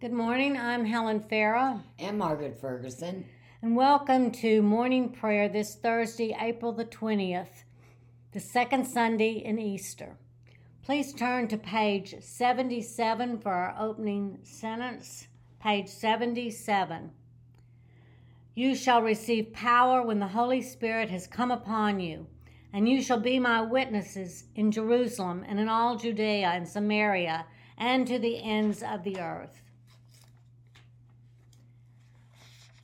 Good morning. I'm Helen Farah, and Margaret Ferguson. and welcome to morning prayer this Thursday, April the 20th, the second Sunday in Easter. Please turn to page 77 for our opening sentence. Page 77. You shall receive power when the Holy Spirit has come upon you, and you shall be my witnesses in Jerusalem and in all Judea and Samaria and to the ends of the earth.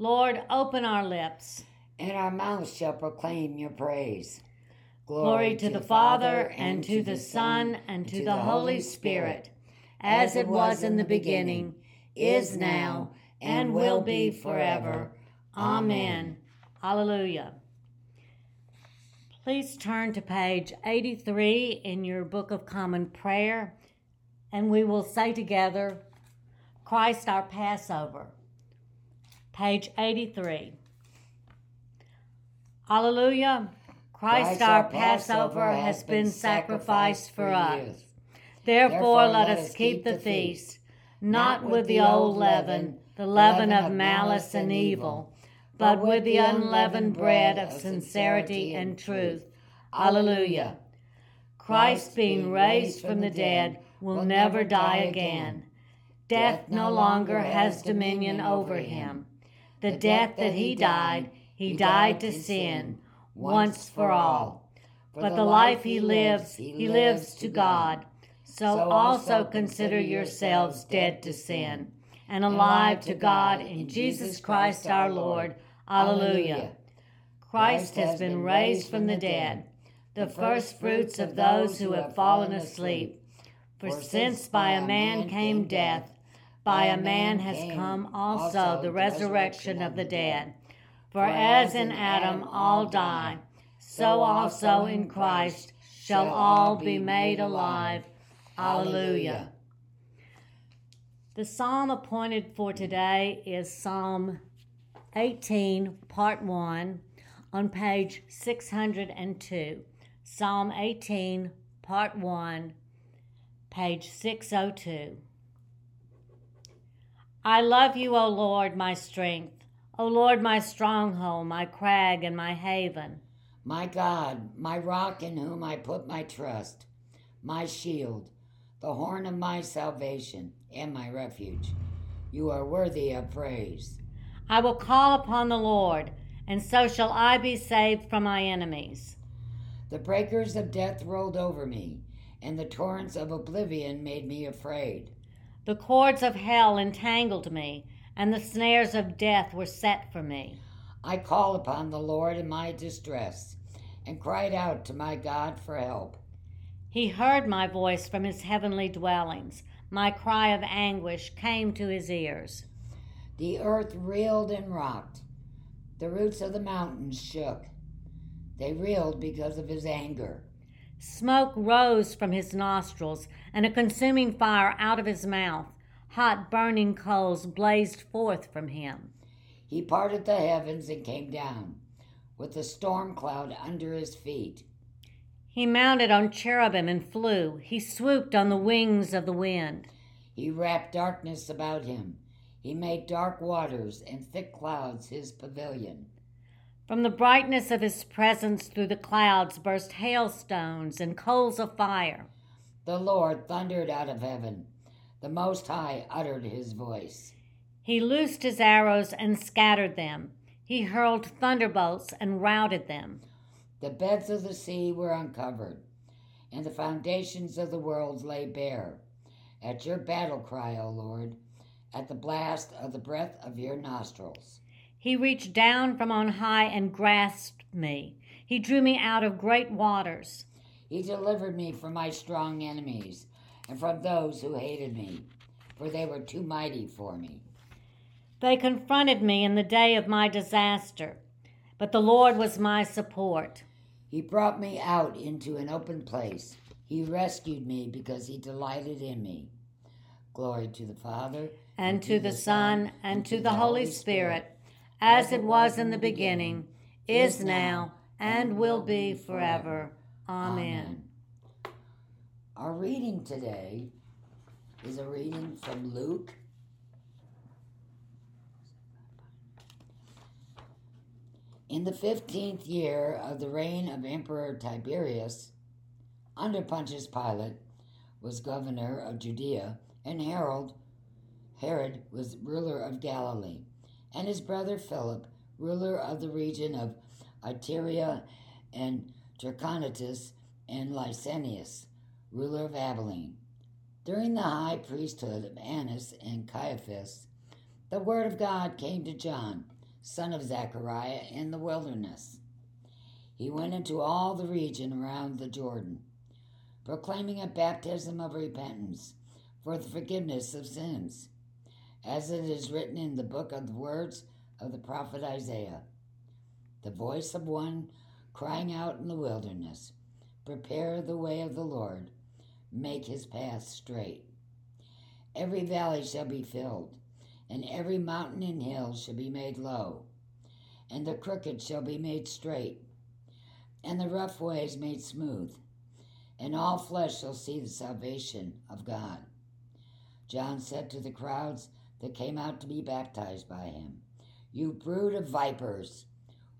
Lord, open our lips. And our mouths shall proclaim your praise. Glory to the Father, and to the Son, and to the Holy Spirit, as it was in the beginning, is now, and will be forever. Amen. Hallelujah. Please turn to page 83 in your Book of Common Prayer, and we will say together, Christ our Passover. Page 83. Hallelujah. Christ, our Passover has been sacrificed for us. Therefore, let us keep the feast, not with the old leaven, the leaven of malice and evil, but with the unleavened bread of sincerity and truth. Alleluia. Christ, being raised from the dead, will never die again. Death no longer has dominion over him. The death that he died, he died to sin once for all. But the life he lives, he lives to God. So also consider yourselves dead to sin and alive to God in Jesus Christ our Lord. Alleluia. Christ has been raised from the dead, the first fruits of those who have fallen asleep. For since by a man came death, by a man has come also the resurrection of the dead. For as in Adam all die, so also in Christ shall all be made alive. Alleluia. The psalm appointed for today is Psalm 18, Part 1, on page 602. Psalm 18, Part 1, page 602. I love you, O Lord, my strength. O Lord, my stronghold, my crag, and my haven. My God, my rock in whom I put my trust, my shield, the horn of my salvation, and my refuge. You are worthy of praise. I will call upon the Lord, and so shall I be saved from my enemies. The breakers of death rolled over me, and the torrents of oblivion made me afraid. The cords of hell entangled me, and the snares of death were set for me. I called upon the Lord in my distress, and cried out to my God for help. He heard my voice from his heavenly dwellings. My cry of anguish came to his ears. The earth reeled and rocked. The roots of the mountains shook. They reeled because of his anger. Smoke rose from his nostrils, and a consuming fire out of his mouth. Hot burning coals blazed forth from him. He parted the heavens and came down, with a storm cloud under his feet. He mounted on cherubim and flew. He swooped on the wings of the wind. He wrapped darkness about him. He made dark waters and thick clouds his pavilion. From the brightness of his presence through the clouds burst hailstones and coals of fire. The Lord thundered out of heaven. The Most High uttered his voice. He loosed his arrows and scattered them. He hurled thunderbolts and routed them. The beds of the sea were uncovered, and the foundations of the world lay bare. At your battle cry, O Lord, at the blast of the breath of your nostrils. He reached down from on high and grasped me. He drew me out of great waters. He delivered me from my strong enemies and from those who hated me, for they were too mighty for me. They confronted me in the day of my disaster, but the Lord was my support. He brought me out into an open place. He rescued me because he delighted in me. Glory to the Father, and to the Son, and to the Holy Spirit, as it was in the beginning, is now, and will be forever. Amen. Our reading today is a reading from Luke. In the fifteenth year of the reign of Emperor Tiberius, under Pontius Pilate was governor of Judea, and Herod, Herod was ruler of Galilee, and his brother Philip, ruler of the region of Iturea and Trachonitis, and Lysanias, ruler of Abilene. During the high priesthood of Annas and Caiaphas, the word of God came to John, son of Zechariah, in the wilderness. He went into all the region around the Jordan, proclaiming a baptism of repentance for the forgiveness of sins, as it is written in the book of the words of the prophet Isaiah. The voice of one crying out in the wilderness, Prepare the way of the Lord, make his path straight. Every valley shall be filled, and every mountain and hill shall be made low, and the crooked shall be made straight, and the rough ways made smooth, and all flesh shall see the salvation of God. John said to the crowds that came out to be baptized by him, You brood of vipers,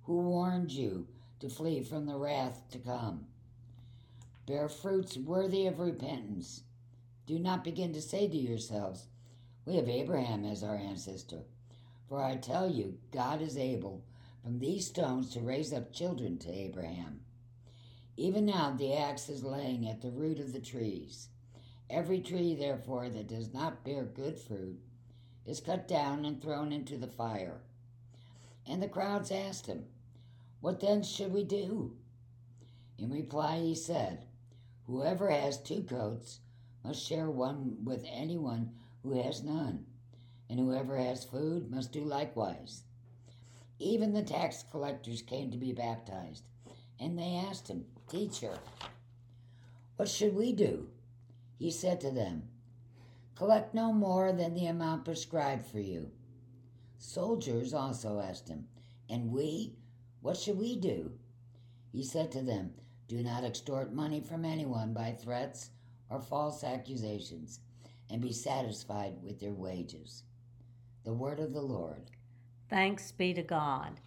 who warned you to flee from the wrath to come. Bear fruits worthy of repentance. Do not begin to say to yourselves, We have Abraham as our ancestor. For I tell you, God is able from these stones to raise up children to Abraham. Even now the axe is laying at the root of the trees. Every tree, therefore, that does not bear good fruit is cut down and thrown into the fire. And the crowds asked him, what then should we do? In reply, he said, Whoever has two coats must share one with anyone who has none, and whoever has food must do likewise. Even the tax collectors came to be baptized, and they asked him, Teacher, what should we do? He said to them, Collect no more than the amount prescribed for you. Soldiers also asked him, And we? What should we do? He said to them, Do not extort money from anyone by threats or false accusations, and be satisfied with your wages. The word of the Lord. Thanks be to God.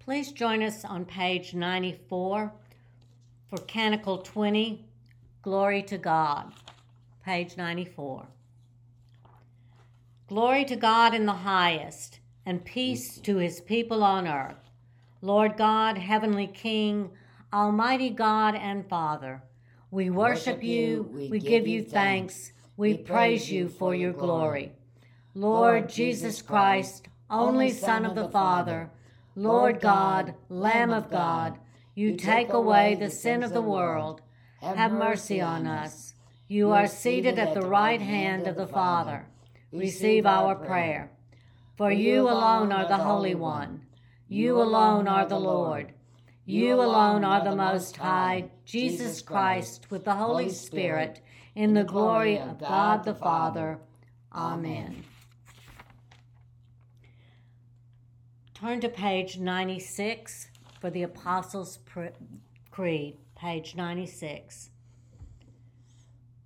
Please join us on page 94 for Canticle 20, Glory to God. Page 94. Glory to God in the highest, and peace to his people on earth. Lord God, Heavenly King, Almighty God and Father, we worship, you, we, we give you thanks, we praise you for your glory. Lord Jesus Christ, only Son of the Father, Lord God, Lamb of God, you take away the sin of the world. Have mercy on us. You are seated at the right hand of the Father. Receive our prayer. For you alone are the Holy One. You alone are the Lord. You alone are the Most High, Jesus Christ, with the Holy Spirit, in the glory of God the Father. Amen. Turn to page 96 for the Apostles' Creed, page 96.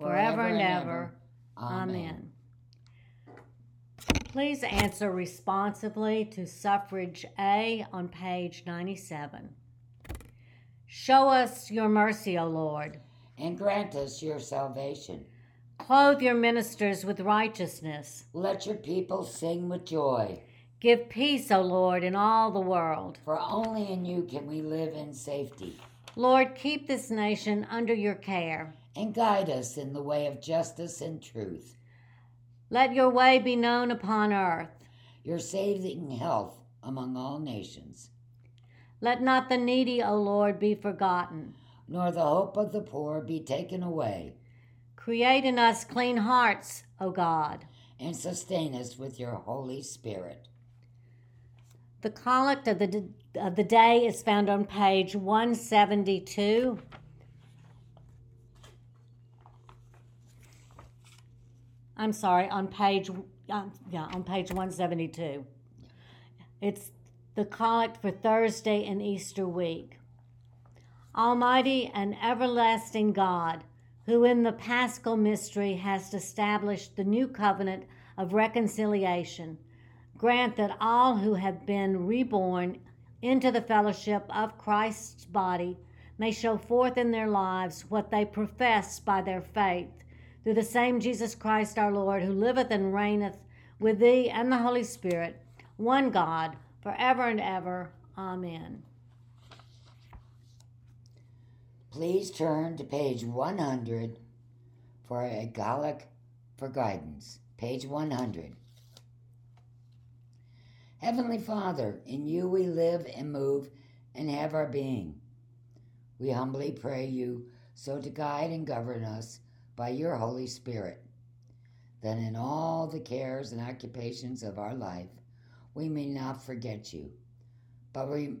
forever and ever. Amen. Please answer responsively to suffrage A on page 97. Show us your mercy, O Lord. And grant us your salvation. Clothe your ministers with righteousness. Let your people sing with joy. Give peace, O Lord, in all the world. For only in you can we live in safety. Lord, keep this nation under your care. And guide us in the way of justice and truth. Let your way be known upon earth. Your saving health among all nations. Let not the needy, O Lord, be forgotten. Nor the hope of the poor be taken away. Create in us clean hearts, O God. And sustain us with your Holy Spirit. The collect of the, of the day is found on page 172. I'm sorry, on page um, yeah, on page 172. It's the collect for Thursday and Easter week. Almighty and everlasting God, who in the paschal mystery has established the new covenant of reconciliation, grant that all who have been reborn into the fellowship of Christ's body may show forth in their lives what they profess by their faith through the same Jesus Christ our Lord, who liveth and reigneth with thee and the Holy Spirit, one God, forever and ever. Amen. Please turn to page 100 for a Collect for guidance. Page 100. Heavenly Father, in you we live and move and have our being. We humbly pray you so to guide and govern us by your Holy Spirit, that in all the cares and occupations of our life we may not forget you, but, we,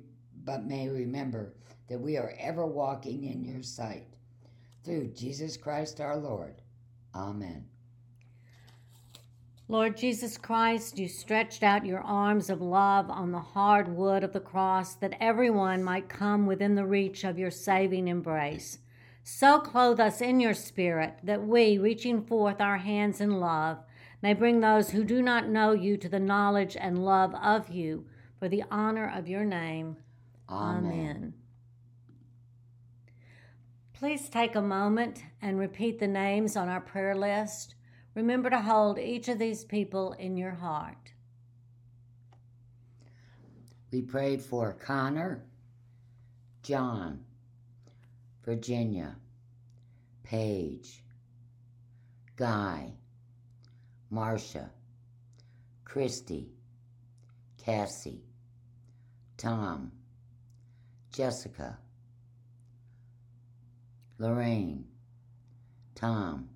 but may remember that we are ever walking in your sight. Through Jesus Christ our Lord. Amen. Lord Jesus Christ, you stretched out your arms of love on the hard wood of the cross that everyone might come within the reach of your saving embrace. So clothe us in your spirit that we, reaching forth our hands in love, may bring those who do not know you to the knowledge and love of you for the honor of your name. Amen. Amen. Please take a moment and repeat the names on our prayer list. Remember to hold each of these people in your heart. We pray for Connor, John, Virginia, Paige, Guy, Marcia, Christy, Cassie, Tom, Jessica, Lorraine, Tom,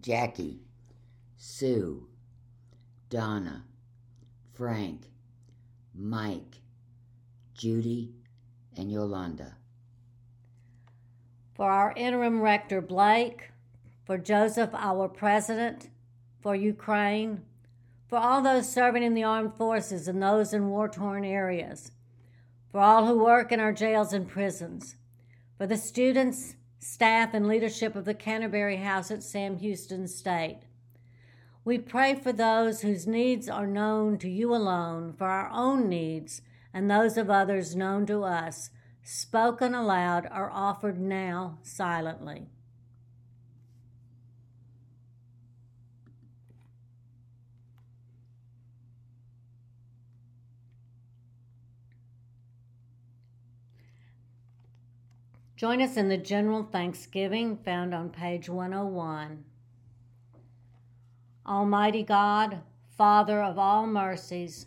Jackie, Sue, Donna, Frank, Mike, Judy, and Yolanda. For our interim rector, Blake, for Joseph, our president, for Ukraine, for all those serving in the armed forces and those in war torn areas, for all who work in our jails and prisons, for the students, staff, and leadership of the Canterbury House at Sam Houston State. We pray for those whose needs are known to you alone, for our own needs and those of others known to us, spoken aloud are offered now silently. Join us in the general thanksgiving found on page 101. Almighty God, Father of all mercies,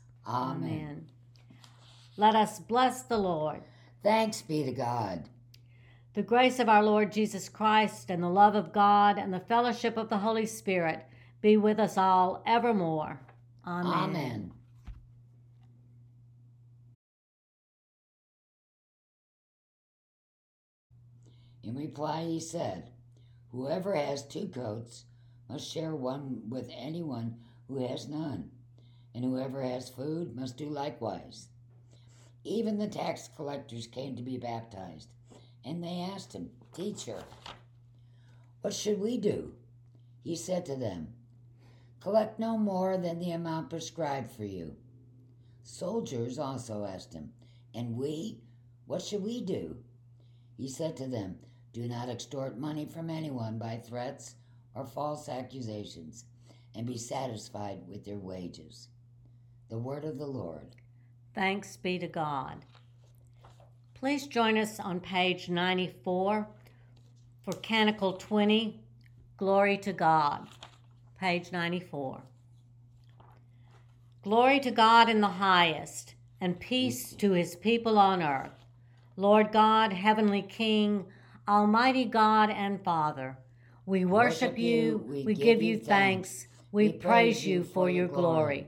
Amen. Let us bless the Lord. Thanks be to God. The grace of our Lord Jesus Christ and the love of God and the fellowship of the Holy Spirit be with us all evermore. Amen. Amen. In reply, he said, Whoever has two coats must share one with anyone who has none, and whoever has food must do likewise. Even the tax collectors came to be baptized, and they asked him, Teacher, what should we do? He said to them, Collect no more than the amount prescribed for you. Soldiers also asked him, And we? What should we do? He said to them, do not extort money from anyone by threats or false accusations, and be satisfied with their wages. The word of the Lord. Thanks be to God. Please join us on page 94 for Canticle 20, Glory to God. Page 94. Glory to God in the highest, and peace to his people on earth. Lord God, heavenly King, Almighty God and Father, we worship you, we give you thanks, we praise you for your glory.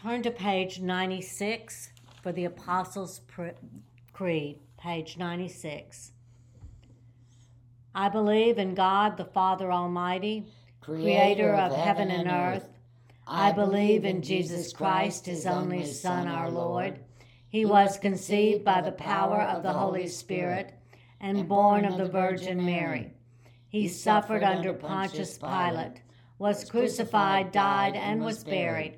Turn to page 96 for the Apostles' Creed, page 96. I believe in God the Father Almighty, creator of heaven and earth. I believe in Jesus Christ, his only Son, our Lord he was conceived by the power of the Holy Spirit and born of the Virgin Mary. He suffered under Pontius Pilate, was crucified, died, and was buried.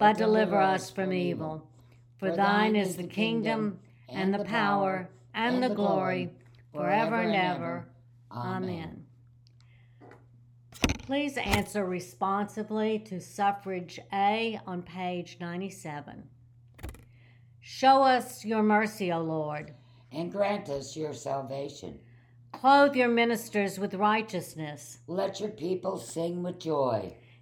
but deliver us from evil. For thine is the kingdom, and the power, and the glory, forever and ever. Amen. Please answer responsively to suffrage A on page 97. Show us your mercy, O Lord. And grant us your salvation. Clothe your ministers with righteousness. Let your people sing with joy.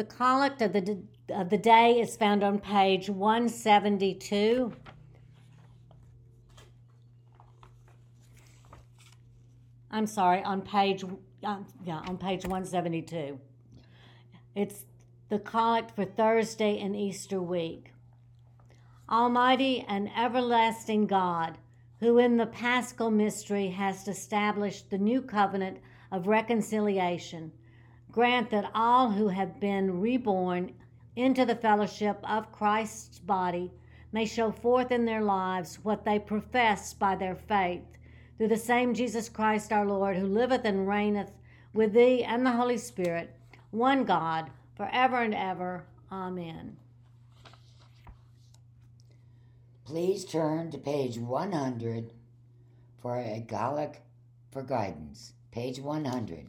The collect of the, of the day is found on page 172. I'm sorry, on page um, yeah, on page 172. It's the collect for Thursday in Easter week. Almighty and everlasting God, who in the paschal mystery has established the new covenant of reconciliation grant that all who have been reborn into the fellowship of Christ's body may show forth in their lives what they profess by their faith, through the same Jesus Christ our Lord, who liveth and reigneth with thee and the Holy Spirit, one God, for ever and ever. Amen. Please turn to page 100 for a Collect for guidance. Page 100.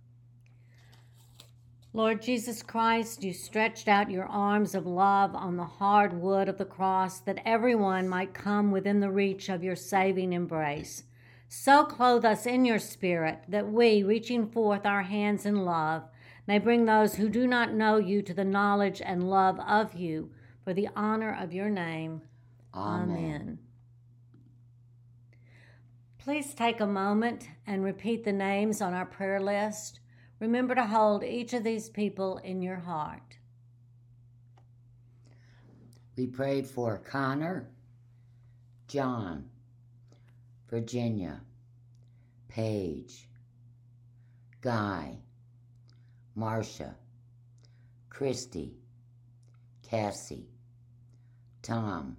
Lord Jesus Christ, you stretched out your arms of love on the hard wood of the cross that everyone might come within the reach of your saving embrace. So clothe us in your spirit that we, reaching forth our hands in love, may bring those who do not know you to the knowledge and love of you for the honor of your name. Amen. Amen. Please take a moment and repeat the names on our prayer list. Remember to hold each of these people in your heart. We pray for Connor, John, Virginia, Paige, Guy, Marcia, Christy, Cassie, Tom,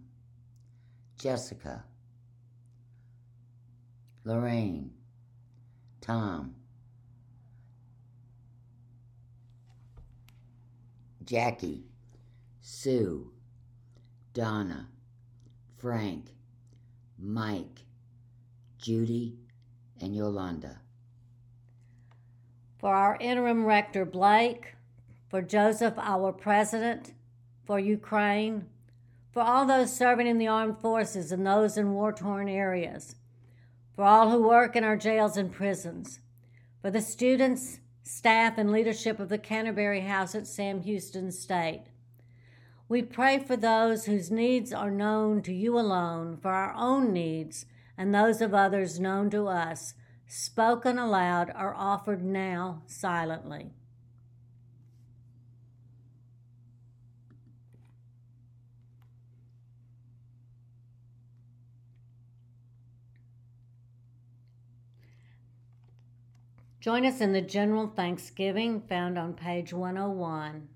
Jessica, Lorraine, Tom, Jackie, Sue, Donna, Frank, Mike, Judy, and Yolanda. For our interim rector Blake, for Joseph, our president, for Ukraine, for all those serving in the armed forces and those in war torn areas, for all who work in our jails and prisons, for the students, staff, and leadership of the Canterbury House at Sam Houston State. We pray for those whose needs are known to you alone, for our own needs and those of others known to us, spoken aloud or offered now silently. Join us in the general thanksgiving found on page 101.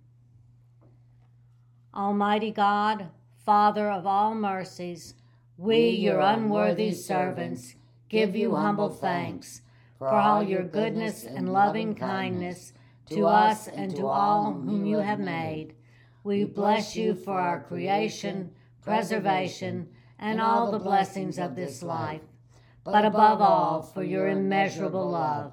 Almighty God, Father of all mercies, we, your unworthy servants, give you humble thanks for all your goodness and loving kindness to us and to all whom you have made. We bless you for our creation, preservation, and all the blessings of this life, but above all for your immeasurable love